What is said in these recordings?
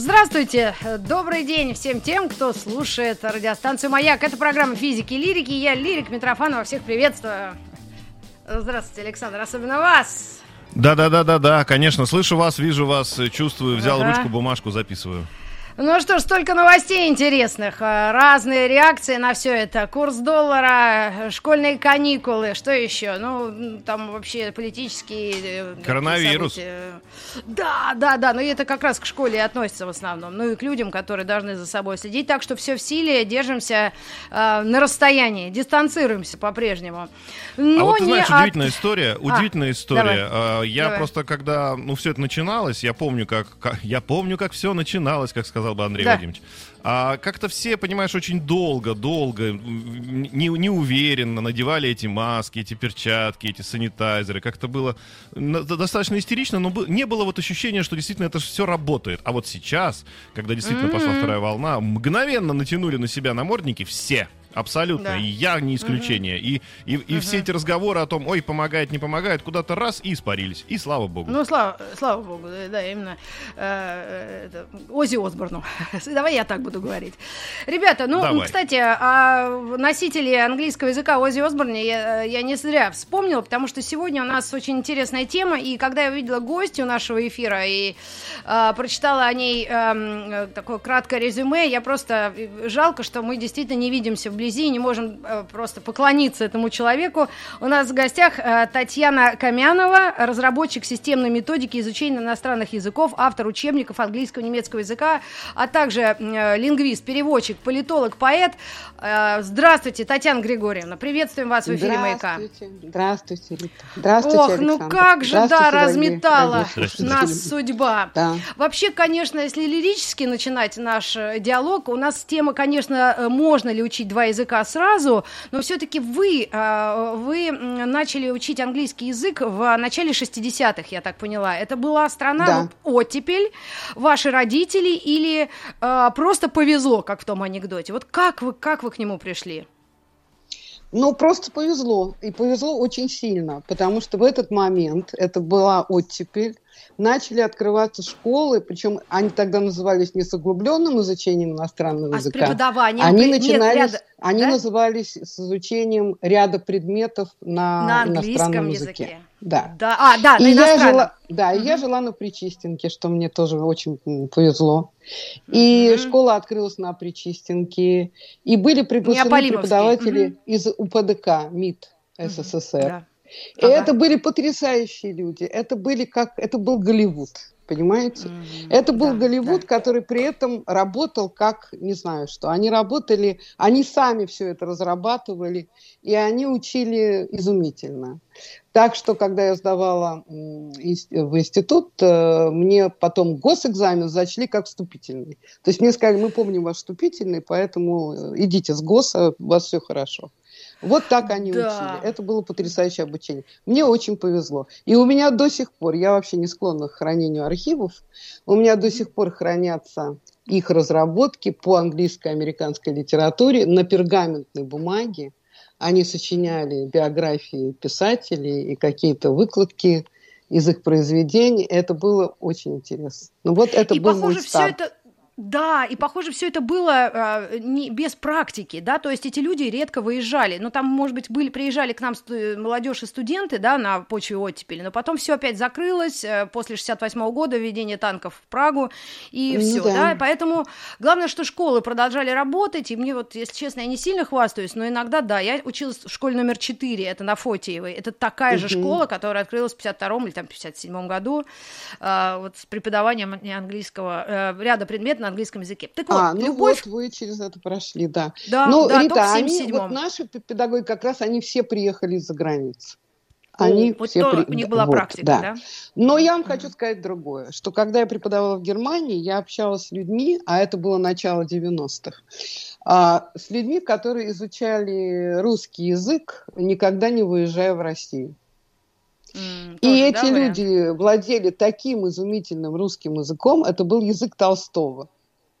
Здравствуйте, добрый день всем тем, кто слушает радиостанцию «Маяк». Это программа «Физики и лирики». Я Лирик Митрофанова, всех приветствую. Здравствуйте, Александр, особенно вас. Да-да-да-да-да, конечно, слышу вас, вижу вас, чувствую, взял Ага. ручку, бумажку, записываю. Ну что ж, столько новостей интересных, а, разные реакции на все это. Курс доллара, школьные каникулы, что еще? Ну, там вообще политические... э, Коронавирус. события. Да, да, да, но это как раз к школе и относится в основном. Ну и к людям, которые должны за собой следить. Так что все в силе, держимся э, на расстоянии, дистанцируемся по-прежнему. Но а вот ты знаешь, от- удивительная история, удивительная история. А, Я давай. просто, когда, ну, все это начиналось, я помню, как, как- я помню, как все начиналось, как сказал бы Андрей Да. Вадимович. А как-то все, понимаешь, очень долго, долго, не, неуверенно надевали эти маски, эти перчатки, эти санитайзеры. Как-то было достаточно истерично, но не было вот ощущения, что действительно это все работает. А вот сейчас, когда действительно пошла вторая волна, мгновенно натянули на себя намордники все. Абсолютно. Да. И я не исключение. И, и, и все эти разговоры о том, ой, помогает, не помогает, куда-то раз и испарились. И слава богу. Ну, слава, слава богу, да, именно э, это, Оззи Осборну. Давай я так буду говорить. Ребята, ну, Давай. кстати, о носителе английского языка Оззи Осборне я, я не зря вспомнила, потому что сегодня у нас очень интересная тема, и когда я увидела гостью нашего эфира и э, прочитала о ней э, такое краткое резюме, я просто э, жалко, что мы действительно не видимся вблизи и не можем э, просто поклониться этому человеку. У нас в гостях э, Татьяна Камянова, разработчик системной методики изучения иностранных языков, автор учебников английского и немецкого языка, а также э, лингвист, переводчик, политолог, поэт. Здравствуйте, Татьяна Григорьевна. Приветствуем вас в эфире «Маяка». Здравствуйте, здравствуйте, Рита. Здравствуйте, Ох, ну Александр. как же, да, Здравствуйте, разметала нас судьба. Да. Вообще, конечно, если лирически начинать наш диалог, у нас тема, конечно, можно ли учить два языка сразу, но все-таки вы, э, вы начали учить английский язык в начале 60-х, я так поняла. Это была страна, Да. оттепель, ваши родители или э, просто повезло, как в том анекдоте? Вот как вы, как вы к нему пришли? Ну, просто повезло. И повезло очень сильно, потому что в этот момент, это была оттепель, начали открываться школы, причем они тогда назывались не с углубленным изучением иностранного А с языка. преподаванием? Они Нет, начинались, ряда- они да? назывались с изучением ряда предметов на, На английском иностранном языке. языке. Да. Да, а, да, И я жила, да, и я жила на Причистенке, что мне тоже очень повезло. И Мгм. школа открылась на Причистенке. И были приглашены преподаватели Мгм. из УПДК, МИД. СССР. Да. И Ага. это были потрясающие люди. Это были как, это был Голливуд, понимаете? Мгм. Это был Да, Голливуд, да. который при этом работал как, не знаю что, они работали, они сами все это разрабатывали, и они учили изумительно. Так что, когда я сдавала в институт, э, мне потом госэкзамен зачли как вступительный. То есть мне сказали, мы помним ваш вступительный, поэтому э, идите с ГОСа, у вас все хорошо. Вот так они Да. учили. Это было потрясающее обучение. Мне очень повезло. И у меня до сих пор, я вообще не склонна к хранению архивов, у меня до сих пор хранятся их разработки по английской и американской литературе на пергаментной бумаге. Они сочиняли биографии писателей и какие-то выкладки из их произведений. Это было очень интересно. Ну вот это и был похоже, мой все старт. это. Да, и похоже, все это было а, не, без практики, да, то есть эти люди редко выезжали. Ну, там, может быть, были, приезжали к нам молодежь и студенты, да, на почве оттепели, но потом все опять закрылось э, после 68 года, введение танков в Прагу, и Ну все, да. да. Поэтому главное, что школы продолжали работать, и мне вот, если честно, я не сильно хвастаюсь, но иногда, да, я училась в школе номер 4, это на Фотиевой, это такая же Мгм. школа, которая открылась в 52 или там 57 году, а, вот с преподаванием английского, э, ряда предметов на английском языке. Так вот, а, ну любовь, вот вы через это прошли, да. да, ну, да, Рита, только в они, 77 вот наши педагоги как раз, они все приехали из-за границы. Они вот все то при- у них была вот, практика, да. да? Но я вам хочу сказать другое, что когда я преподавала в Германии, я общалась с людьми, а это было начало 90-х, а, с людьми, которые изучали русский язык, никогда не выезжая в Россию. М, И тоже, эти да, вариант? люди владели таким изумительным русским языком, это был язык Толстого.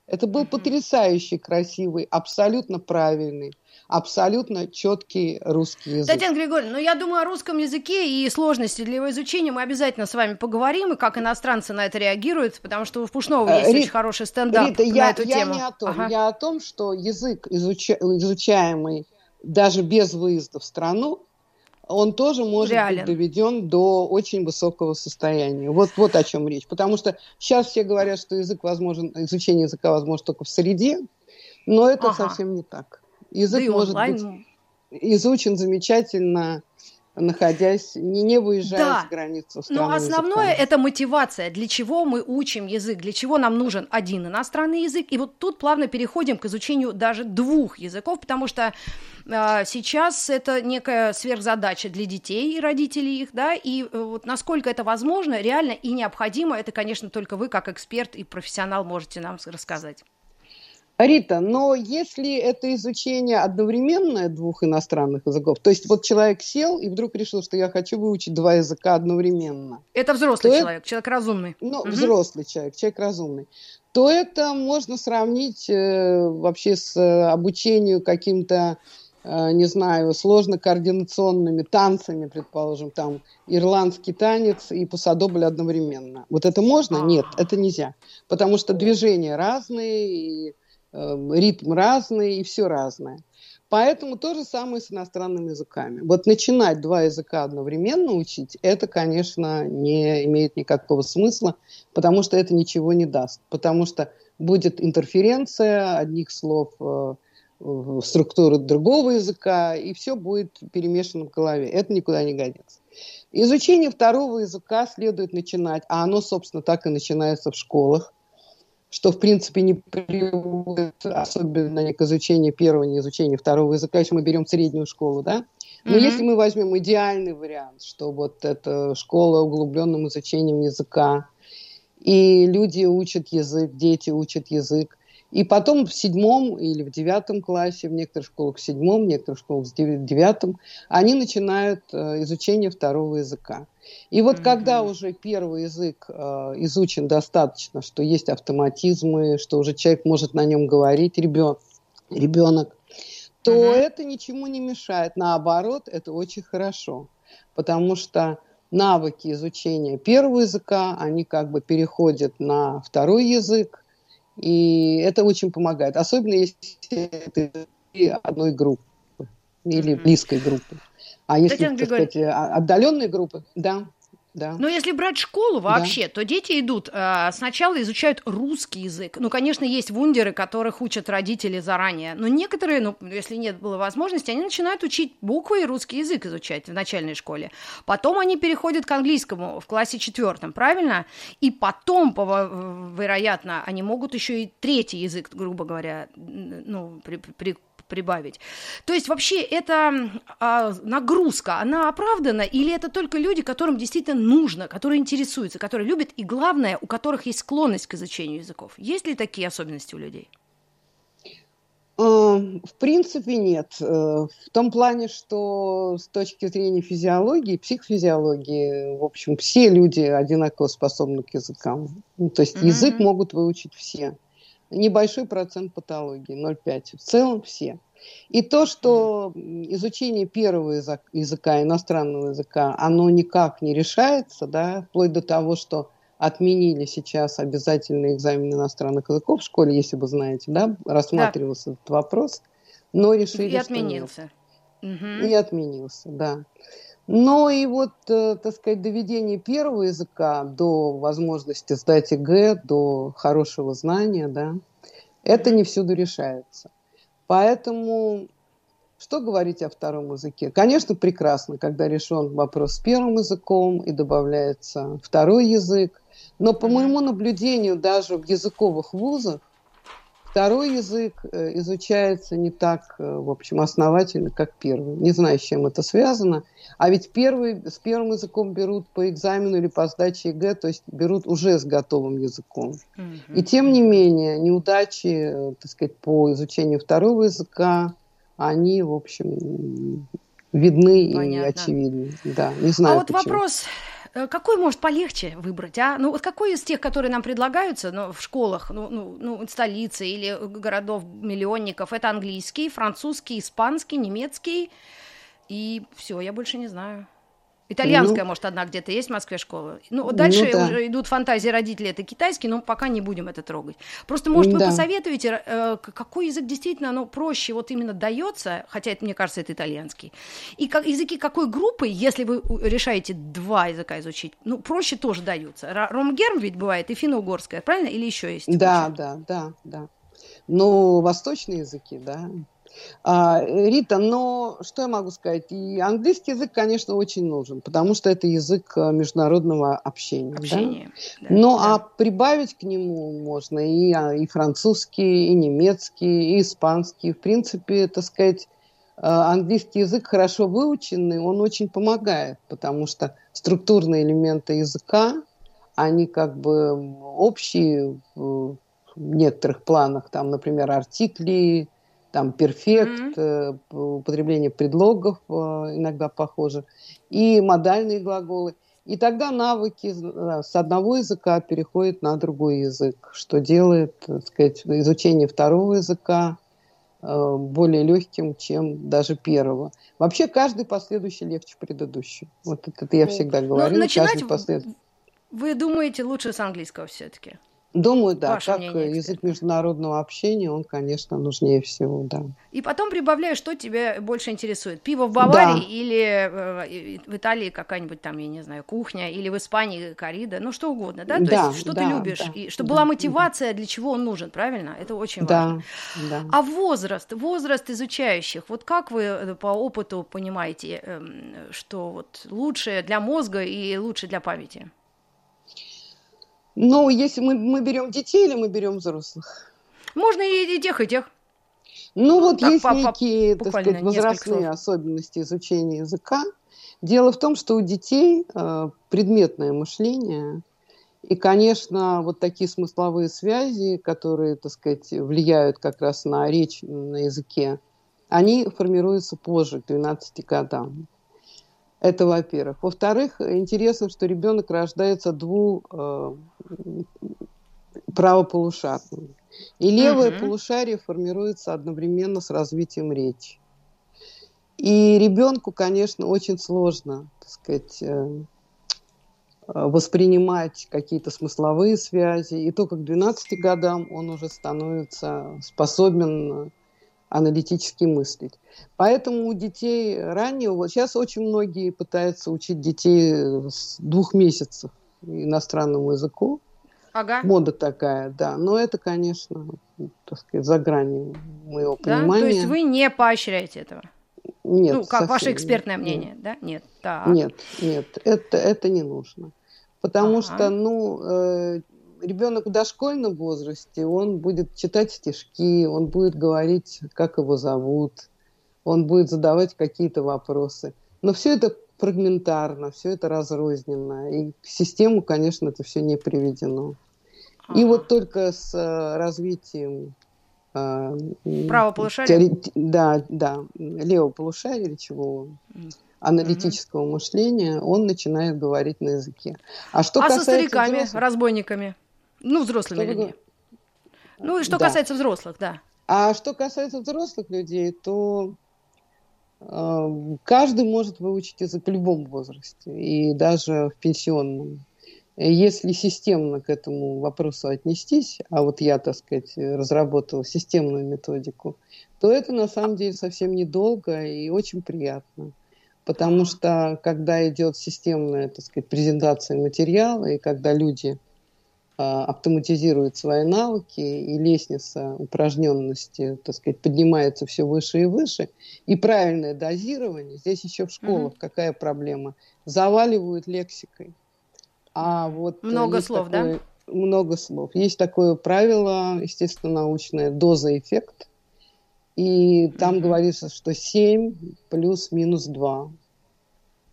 Это был Мгм. потрясающий, красивый, абсолютно правильный, абсолютно четкий русский язык. Татьяна Григорьевна, ну я думаю, о русском языке и сложности для его изучения мы обязательно с вами поговорим, и как иностранцы на это реагируют, потому что у Пушного Э, есть Рит- очень хороший стендап Рита, на я, эту я тему. не о том. Ага. Я о том, что язык, изуча- изучаемый даже без выезда в страну, он тоже может Реален. быть доведен до очень высокого состояния. Вот, вот о чем речь. Потому что сейчас все говорят, что язык возможен, изучение языка возможно только в среде, но это Ага. совсем не так. Да Язык и может онлайн, быть изучен замечательно, находясь, не, не выезжая Да. с границы Но страны Ну, основное языка. это мотивация. Для чего мы учим язык? Для чего нам нужен один иностранный язык? И вот тут плавно переходим к изучению даже двух языков, потому что а, сейчас это некая сверхзадача для детей и родителей их, да, и э, вот насколько это возможно, реально и необходимо, это, конечно, только вы как эксперт и профессионал можете нам рассказать. Рита, но если это изучение одновременное двух иностранных языков, то есть вот человек сел и вдруг решил, что я хочу выучить два языка одновременно, Это взрослый То это- человек, человек разумный. ну, Мгм. взрослый человек, человек разумный, то это можно сравнить э, вообще с э, обучением каким-то, э, не знаю, сложно-координационными танцами, предположим, там ирландский танец и пасадобль одновременно. Вот это можно? А. Нет, это нельзя. Потому что движения разные, и, ритм разный, и все разное. Поэтому то же самое с иностранными языками. Вот начинать два языка одновременно учить, это, конечно, не имеет никакого смысла, потому что это ничего не даст. Потому что будет интерференция одних слов э, в структуры другого языка, и все будет перемешано в голове. Это никуда не годится. Изучение второго языка следует начинать, а оно, собственно, так и начинается в школах, что, в принципе, не приводит особенно к изучению первого, не изучению второго языка, если мы берем среднюю школу, да? Но Мгм. если мы возьмем идеальный вариант, что вот это школа углубленным изучением языка, и люди учат язык, дети учат язык, и потом в седьмом или в девятом классе, в некоторых школах в седьмом, в некоторых школах в дев- девятом, они начинают э, изучение второго языка. И вот Мгм. когда уже первый язык э, изучен достаточно, что есть автоматизмы, что уже человек может на нем говорить, ребен- ребенок, то Мгм. это ничему не мешает. Наоборот, это очень хорошо, потому что навыки изучения первого языка, они как бы переходят на второй язык, и это очень помогает. Особенно если языки одной группы или близкой группы. А если, Татьяна так сказать, отдаленные группы, да, да. Но если брать школу вообще, то дети идут, э, сначала изучают русский язык. Ну, конечно, есть вундеры, которых учат родители заранее. Но некоторые, ну, если нет было возможности, они начинают учить буквы и русский язык изучать в начальной школе. Потом они переходят к английскому в классе четвертом, правильно? И потом, вероятно, они могут еще и третий язык, грубо говоря, ну, при- при- прибавить. То есть вообще эта а, нагрузка, она оправдана или это только люди, которым действительно нужно, которые интересуются, которые любят и главное, у которых есть склонность к изучению языков? Есть ли такие особенности у людей? Э, В принципе, нет. Э, В том плане, что с точки зрения физиологии, психофизиологии, в общем, все люди одинаково способны к языкам. Ну, то есть Мгм. язык могут выучить все. Небольшой процент патологии, 0,5. В целом все. И то, что изучение первого языка, языка, иностранного языка, оно никак не решается, да, вплоть до того, что отменили сейчас обязательный экзамен иностранных языков в школе, если вы знаете, да, рассматривался этот вопрос, но решили, И что отменился. Мгм. И отменился, да. Но и вот, э, так сказать, доведение первого языка до возможности сдать ЕГЭ, до хорошего знания, да, это не всюду решается. Поэтому что говорить о втором языке? Конечно, прекрасно, когда решен вопрос с первым языком и добавляется второй язык. Но по моему наблюдению, даже в языковых вузах Второй язык э, изучается не так, э, в общем, основательно, как первый. Не знаю, с чем это связано. А ведь первый, с первым языком берут по экзамену или по сдаче ЕГЭ, то есть берут уже с готовым языком. Mm-hmm. И тем не менее, неудачи, э, так сказать, по изучению второго языка, они, в общем, видны Понятно. и очевидны. Да, не знаю. А вот почему. вопрос какой может полегче выбрать, а? Ну, вот какой из тех, которые нам предлагаются ну, в школах, ну, ну, ну, столицы или городов-миллионников, это английский, французский, испанский, немецкий, и все, я больше не знаю. Итальянская, ну, может, одна где-то есть в Москве школа. Ну, вот дальше ну, да. уже идут фантазии родителей, это китайский, но пока не будем это трогать. Просто, может, вы да. посоветуете, э, какой язык действительно ну, проще вот именно дается, хотя это, мне кажется, это итальянский. И как, языки какой группы, если вы решаете два языка изучить, ну, проще тоже даются. Ромгерм ведь бывает и финно-угорская, правильно? Или еще есть? Да, да, да, да. Ну, восточные языки, да. А, Рита, но что я могу сказать? И английский язык, конечно, очень нужен, потому что это язык э, международного общения. Общение. Да? Да, но да. а прибавить к нему можно и, а, и французский, и немецкий, и испанский. В принципе, так сказать, э, английский язык хорошо выученный, он очень помогает, потому что структурные элементы языка, они как бы общие в некоторых планах, там, например, артикли, там перфект, mm-hmm. употребление предлогов э, иногда похоже, и модальные глаголы. И тогда навыки э, с одного языка переходят на другой язык, что делает, так сказать, изучение второго языка более легким, чем даже первого. Вообще каждый последующий легче предыдущего. Вот это я всегда ну, говорю. Начинать послед... вы думаете лучше с английского все-таки? Думаю, да, Ваше как мнение, язык международного общения, он, конечно, нужнее всего, да. И потом прибавляю, что тебя больше интересует. Пиво в Баварии да. или э, в Италии какая-нибудь там, я не знаю, кухня, или в Испании корида, ну что угодно, да? То да, есть что да, ты любишь, да, и чтобы да, была мотивация, да. для чего он нужен, правильно? Это очень важно. Да, да. А возраст, возраст изучающих, вот как вы э, по опыту понимаете, эм, что вот лучше для мозга и лучше для памяти? Ну, если мы, мы берем детей или мы берем взрослых? Можно и, и тех, и тех. Ну, вот так, есть по, некие, так сказать, возрастные особенности изучения языка. Дело в том, что у детей э, предметное мышление, и, конечно, вот такие смысловые связи, которые, так сказать, влияют как раз на речь на языке, они формируются позже, к 12 годам. Это во-первых. Во-вторых, интересно, что ребенок рождается дву э, правополушарным. И левое угу. полушарие формируется одновременно с развитием речи. И ребенку, конечно, очень сложно, так сказать, э, воспринимать какие-то смысловые связи. И только к 12 годам он уже становится способен аналитически мыслить. Поэтому у детей раннего, вот сейчас очень многие пытаются учить детей с двух месяцев иностранному языку. Ага. Мода такая, да. Но это, конечно, так сказать, за гранью моего да? понимания. То есть вы не поощряете этого? Нет. Ну, как ваше экспертное нет. мнение, да? Нет. Так. Нет, нет, это, это не нужно. Потому ага. что, ну, э, ребенок в дошкольном возрасте, он будет читать стишки, он будет говорить, как его зовут, он будет задавать какие-то вопросы. Но все это фрагментарно, все это разрозненно. И к систему, конечно, это все не приведено. Ага. И вот только с э, развитием э, Право полушария? Теори... Да, да, левого полушария, речевого, аналитического угу. мышления, он начинает говорить на языке. А что а касается со стариками, взрослых... разбойниками? Ну, взрослыми, что вернее. Ну, и что да. касается взрослых, да. А что касается взрослых людей, то э, каждый может выучить язык в любом возрасте, и даже в пенсионном. Если системно к этому вопросу отнестись, а вот я, так сказать, разработала системную методику, то это на самом деле совсем недолго и очень приятно. Потому что когда идет системная, так сказать, презентация материала, и когда люди автоматизирует свои навыки, и лестница упражненности, так сказать, поднимается все выше и выше. И правильное дозирование, здесь еще в школах mm-hmm. какая проблема? Заваливают лексикой. А вот Много слов, такое, да? много слов. Есть такое правило, естественно, научное, доза-эффект. И там mm-hmm. говорится, что 7 плюс-минус 2.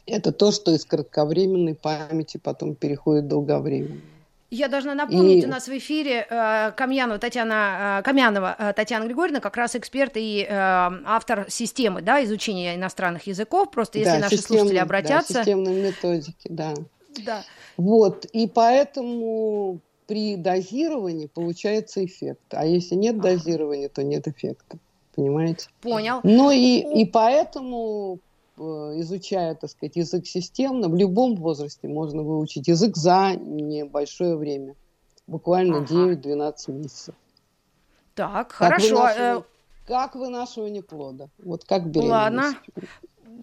Это то, что из кратковременной памяти потом переходит в долговременную. Я должна напомнить, и... у нас в эфире э, Камьянова Татьяна, э, Камьянова э, Татьяна Григорьевна, как раз эксперт и э, автор системы да, изучения иностранных языков. Просто если да, наши слушатели обратятся... Да, системной методики, да. Да. Вот, и поэтому при дозировании получается эффект. А если нет дозирования, то нет эффекта. Понимаете? Понял. Ну и, и поэтому, изучая, так сказать, язык системно, в любом возрасте можно выучить язык за небольшое время. Буквально ага. 9-12 месяцев. Так, как хорошо. Вынашивание, э, как вынашивание плода. Вот как беременность. Ладно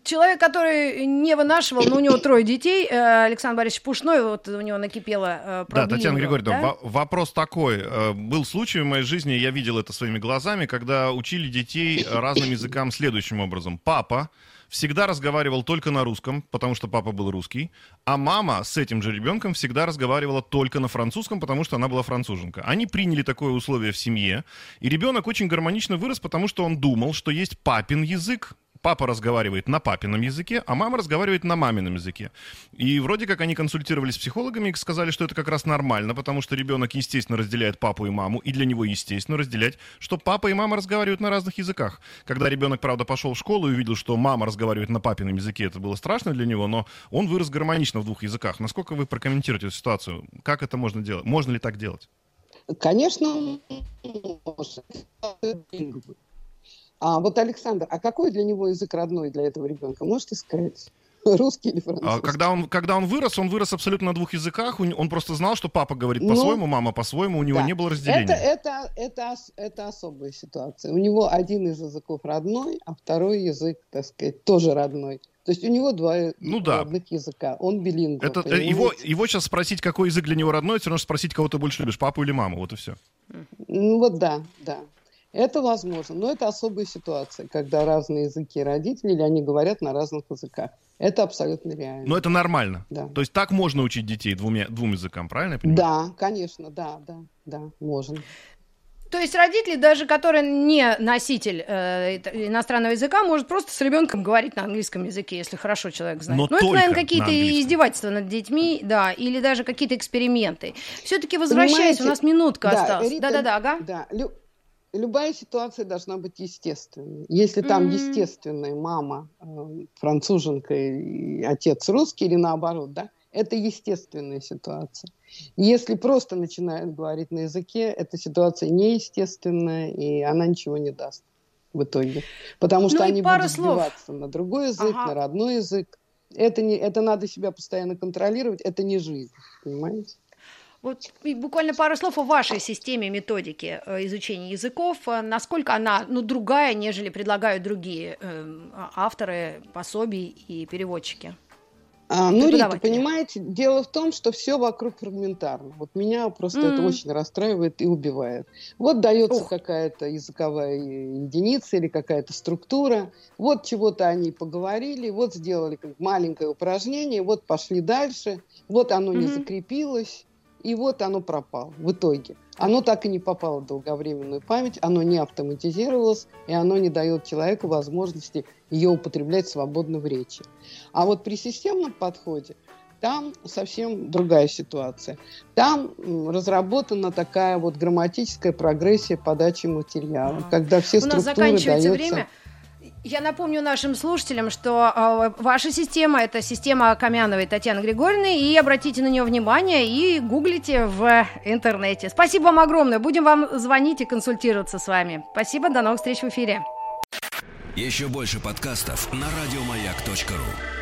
человек, который не вынашивал, но у него трое детей, э, Александр Борисович Пушной, вот у него накипело э, Да, Татьяна Григорьевна, да? вопрос такой. Э, был случай в моей жизни, я видел это своими глазами, когда учили детей разным языкам следующим образом. Папа всегда разговаривал только на русском, потому что папа был русский, а мама с этим же ребенком всегда разговаривала только на французском, потому что она была француженка. Они приняли такое условие в семье, и ребенок очень гармонично вырос, потому что он думал, что есть папин язык, папа разговаривает на папином языке, а мама разговаривает на мамином языке. И вроде как они консультировались с психологами и сказали, что это как раз нормально, потому что ребенок, естественно, разделяет папу и маму, и для него, естественно, разделять, что папа и мама разговаривают на разных языках. Когда ребенок, правда, пошел в школу и увидел, что мама разговаривает на папином языке, это было страшно для него, но он вырос гармонично в двух языках. Насколько вы прокомментируете эту ситуацию? Как это можно делать? Можно ли так делать? Конечно. А вот Александр, а какой для него язык родной для этого ребенка? Можете сказать? Русский или французский? А, когда он, когда он вырос, он вырос абсолютно на двух языках. Он просто знал, что папа говорит по-своему, ну, мама по-своему, у него да. не было разделения. Это, это, это, это особая ситуация. У него один из языков родной, а второй язык, так сказать, тоже родной. То есть у него два ну, да. родных языка. Он билингв. Это, э, его, его сейчас спросить, какой язык для него родной, все равно спросить, кого ты больше любишь, папу или маму. Вот и все. Ну вот да, да. Это возможно, но это особая ситуация, когда разные языки родителей, или они говорят на разных языках. Это абсолютно реально. Но это нормально. Да. То есть так можно учить детей двумя, двум языкам, правильно я понимаю? Да, конечно, да, да, да, можно. То есть родители, даже который не носитель э, иностранного языка, может просто с ребенком говорить на английском языке, если хорошо человек знает. Но ну, это, наверное, какие-то на издевательства над детьми, да, или даже какие-то эксперименты. Все-таки возвращаясь, у нас минутка да, осталась. Да-да-да, ага. Да, Лю любая ситуация должна быть естественной. Если там mm-hmm. естественная мама э, француженка и отец русский или наоборот, да, это естественная ситуация. Если просто начинают говорить на языке, эта ситуация неестественная, и она ничего не даст в итоге. Потому что ну, они будут слов. сбиваться на другой язык, ага. на родной язык. Это, не, это надо себя постоянно контролировать, это не жизнь, понимаете? Вот буквально пару слов о вашей системе методики э, изучения языков. Э, насколько она ну, другая, нежели предлагают другие э, авторы пособий и переводчики? А, ну, Рита, понимаете, дело в том, что все вокруг фрагментарно. Вот меня просто mm. это очень расстраивает и убивает. Вот дается какая-то языковая единица или какая-то структура, вот чего-то они поговорили, вот сделали маленькое упражнение, вот пошли дальше, вот оно mm-hmm. не закрепилось, и вот оно пропало в итоге. Оно так и не попало в долговременную память, оно не автоматизировалось, и оно не дает человеку возможности ее употреблять свободно в речи. А вот при системном подходе там совсем другая ситуация. Там разработана такая вот грамматическая прогрессия подачи материала, когда все структуры У нас заканчивается дается... время. Я напомню нашим слушателям, что э, ваша система это система Камяновой Татьяны Григорьевны, и обратите на нее внимание и гуглите в интернете. Спасибо вам огромное. Будем вам звонить и консультироваться с вами. Спасибо, до новых встреч в эфире. Еще больше подкастов на радиомаяк.ру.